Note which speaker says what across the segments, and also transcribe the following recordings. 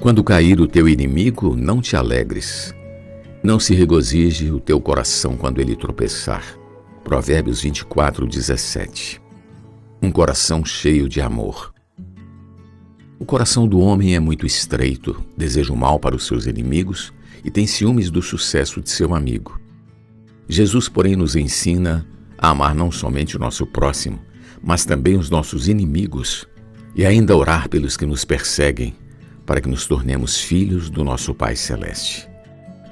Speaker 1: Quando cair o teu inimigo, não te alegres. Não se regozije o teu coração quando ele tropeçar. Provérbios 24, 17. Um coração cheio de amor. O coração do homem é muito estreito, deseja o mal para os seus inimigos e tem ciúmes do sucesso de seu amigo. Jesus, porém, nos ensina a amar não somente o nosso próximo, mas também os nossos inimigos e ainda orar pelos que nos perseguem, para que nos tornemos filhos do nosso Pai Celeste.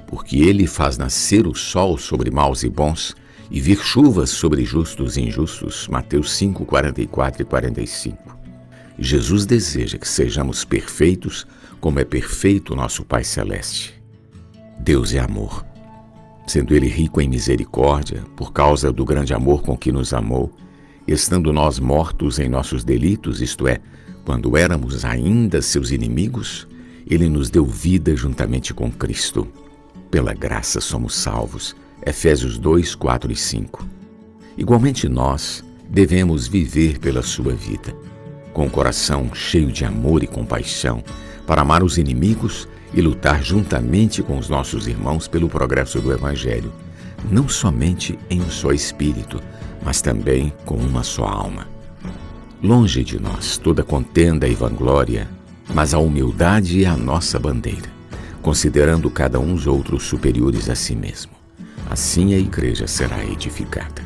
Speaker 1: Porque Ele faz nascer o sol sobre maus e bons e vir chuvas sobre justos e injustos. Mateus 5, 44 e 45. Jesus deseja que sejamos perfeitos, como é perfeito o nosso Pai Celeste. Deus é amor. Sendo Ele rico em misericórdia, por causa do grande amor com que nos amou, estando nós mortos em nossos delitos, isto é, quando éramos ainda seus inimigos, ele nos deu vida juntamente com Cristo. Pela graça somos salvos. Efésios 2, 4 e 5. Igualmente nós devemos viver pela sua vida, com o coração cheio de amor e compaixão, para amar os inimigos e lutar juntamente com os nossos irmãos pelo progresso do Evangelho, não somente em um só espírito, mas também com uma só alma. Longe de nós toda contenda e vanglória, mas a humildade é a nossa bandeira, considerando cada um os outros superiores a si mesmo. Assim a igreja será edificada.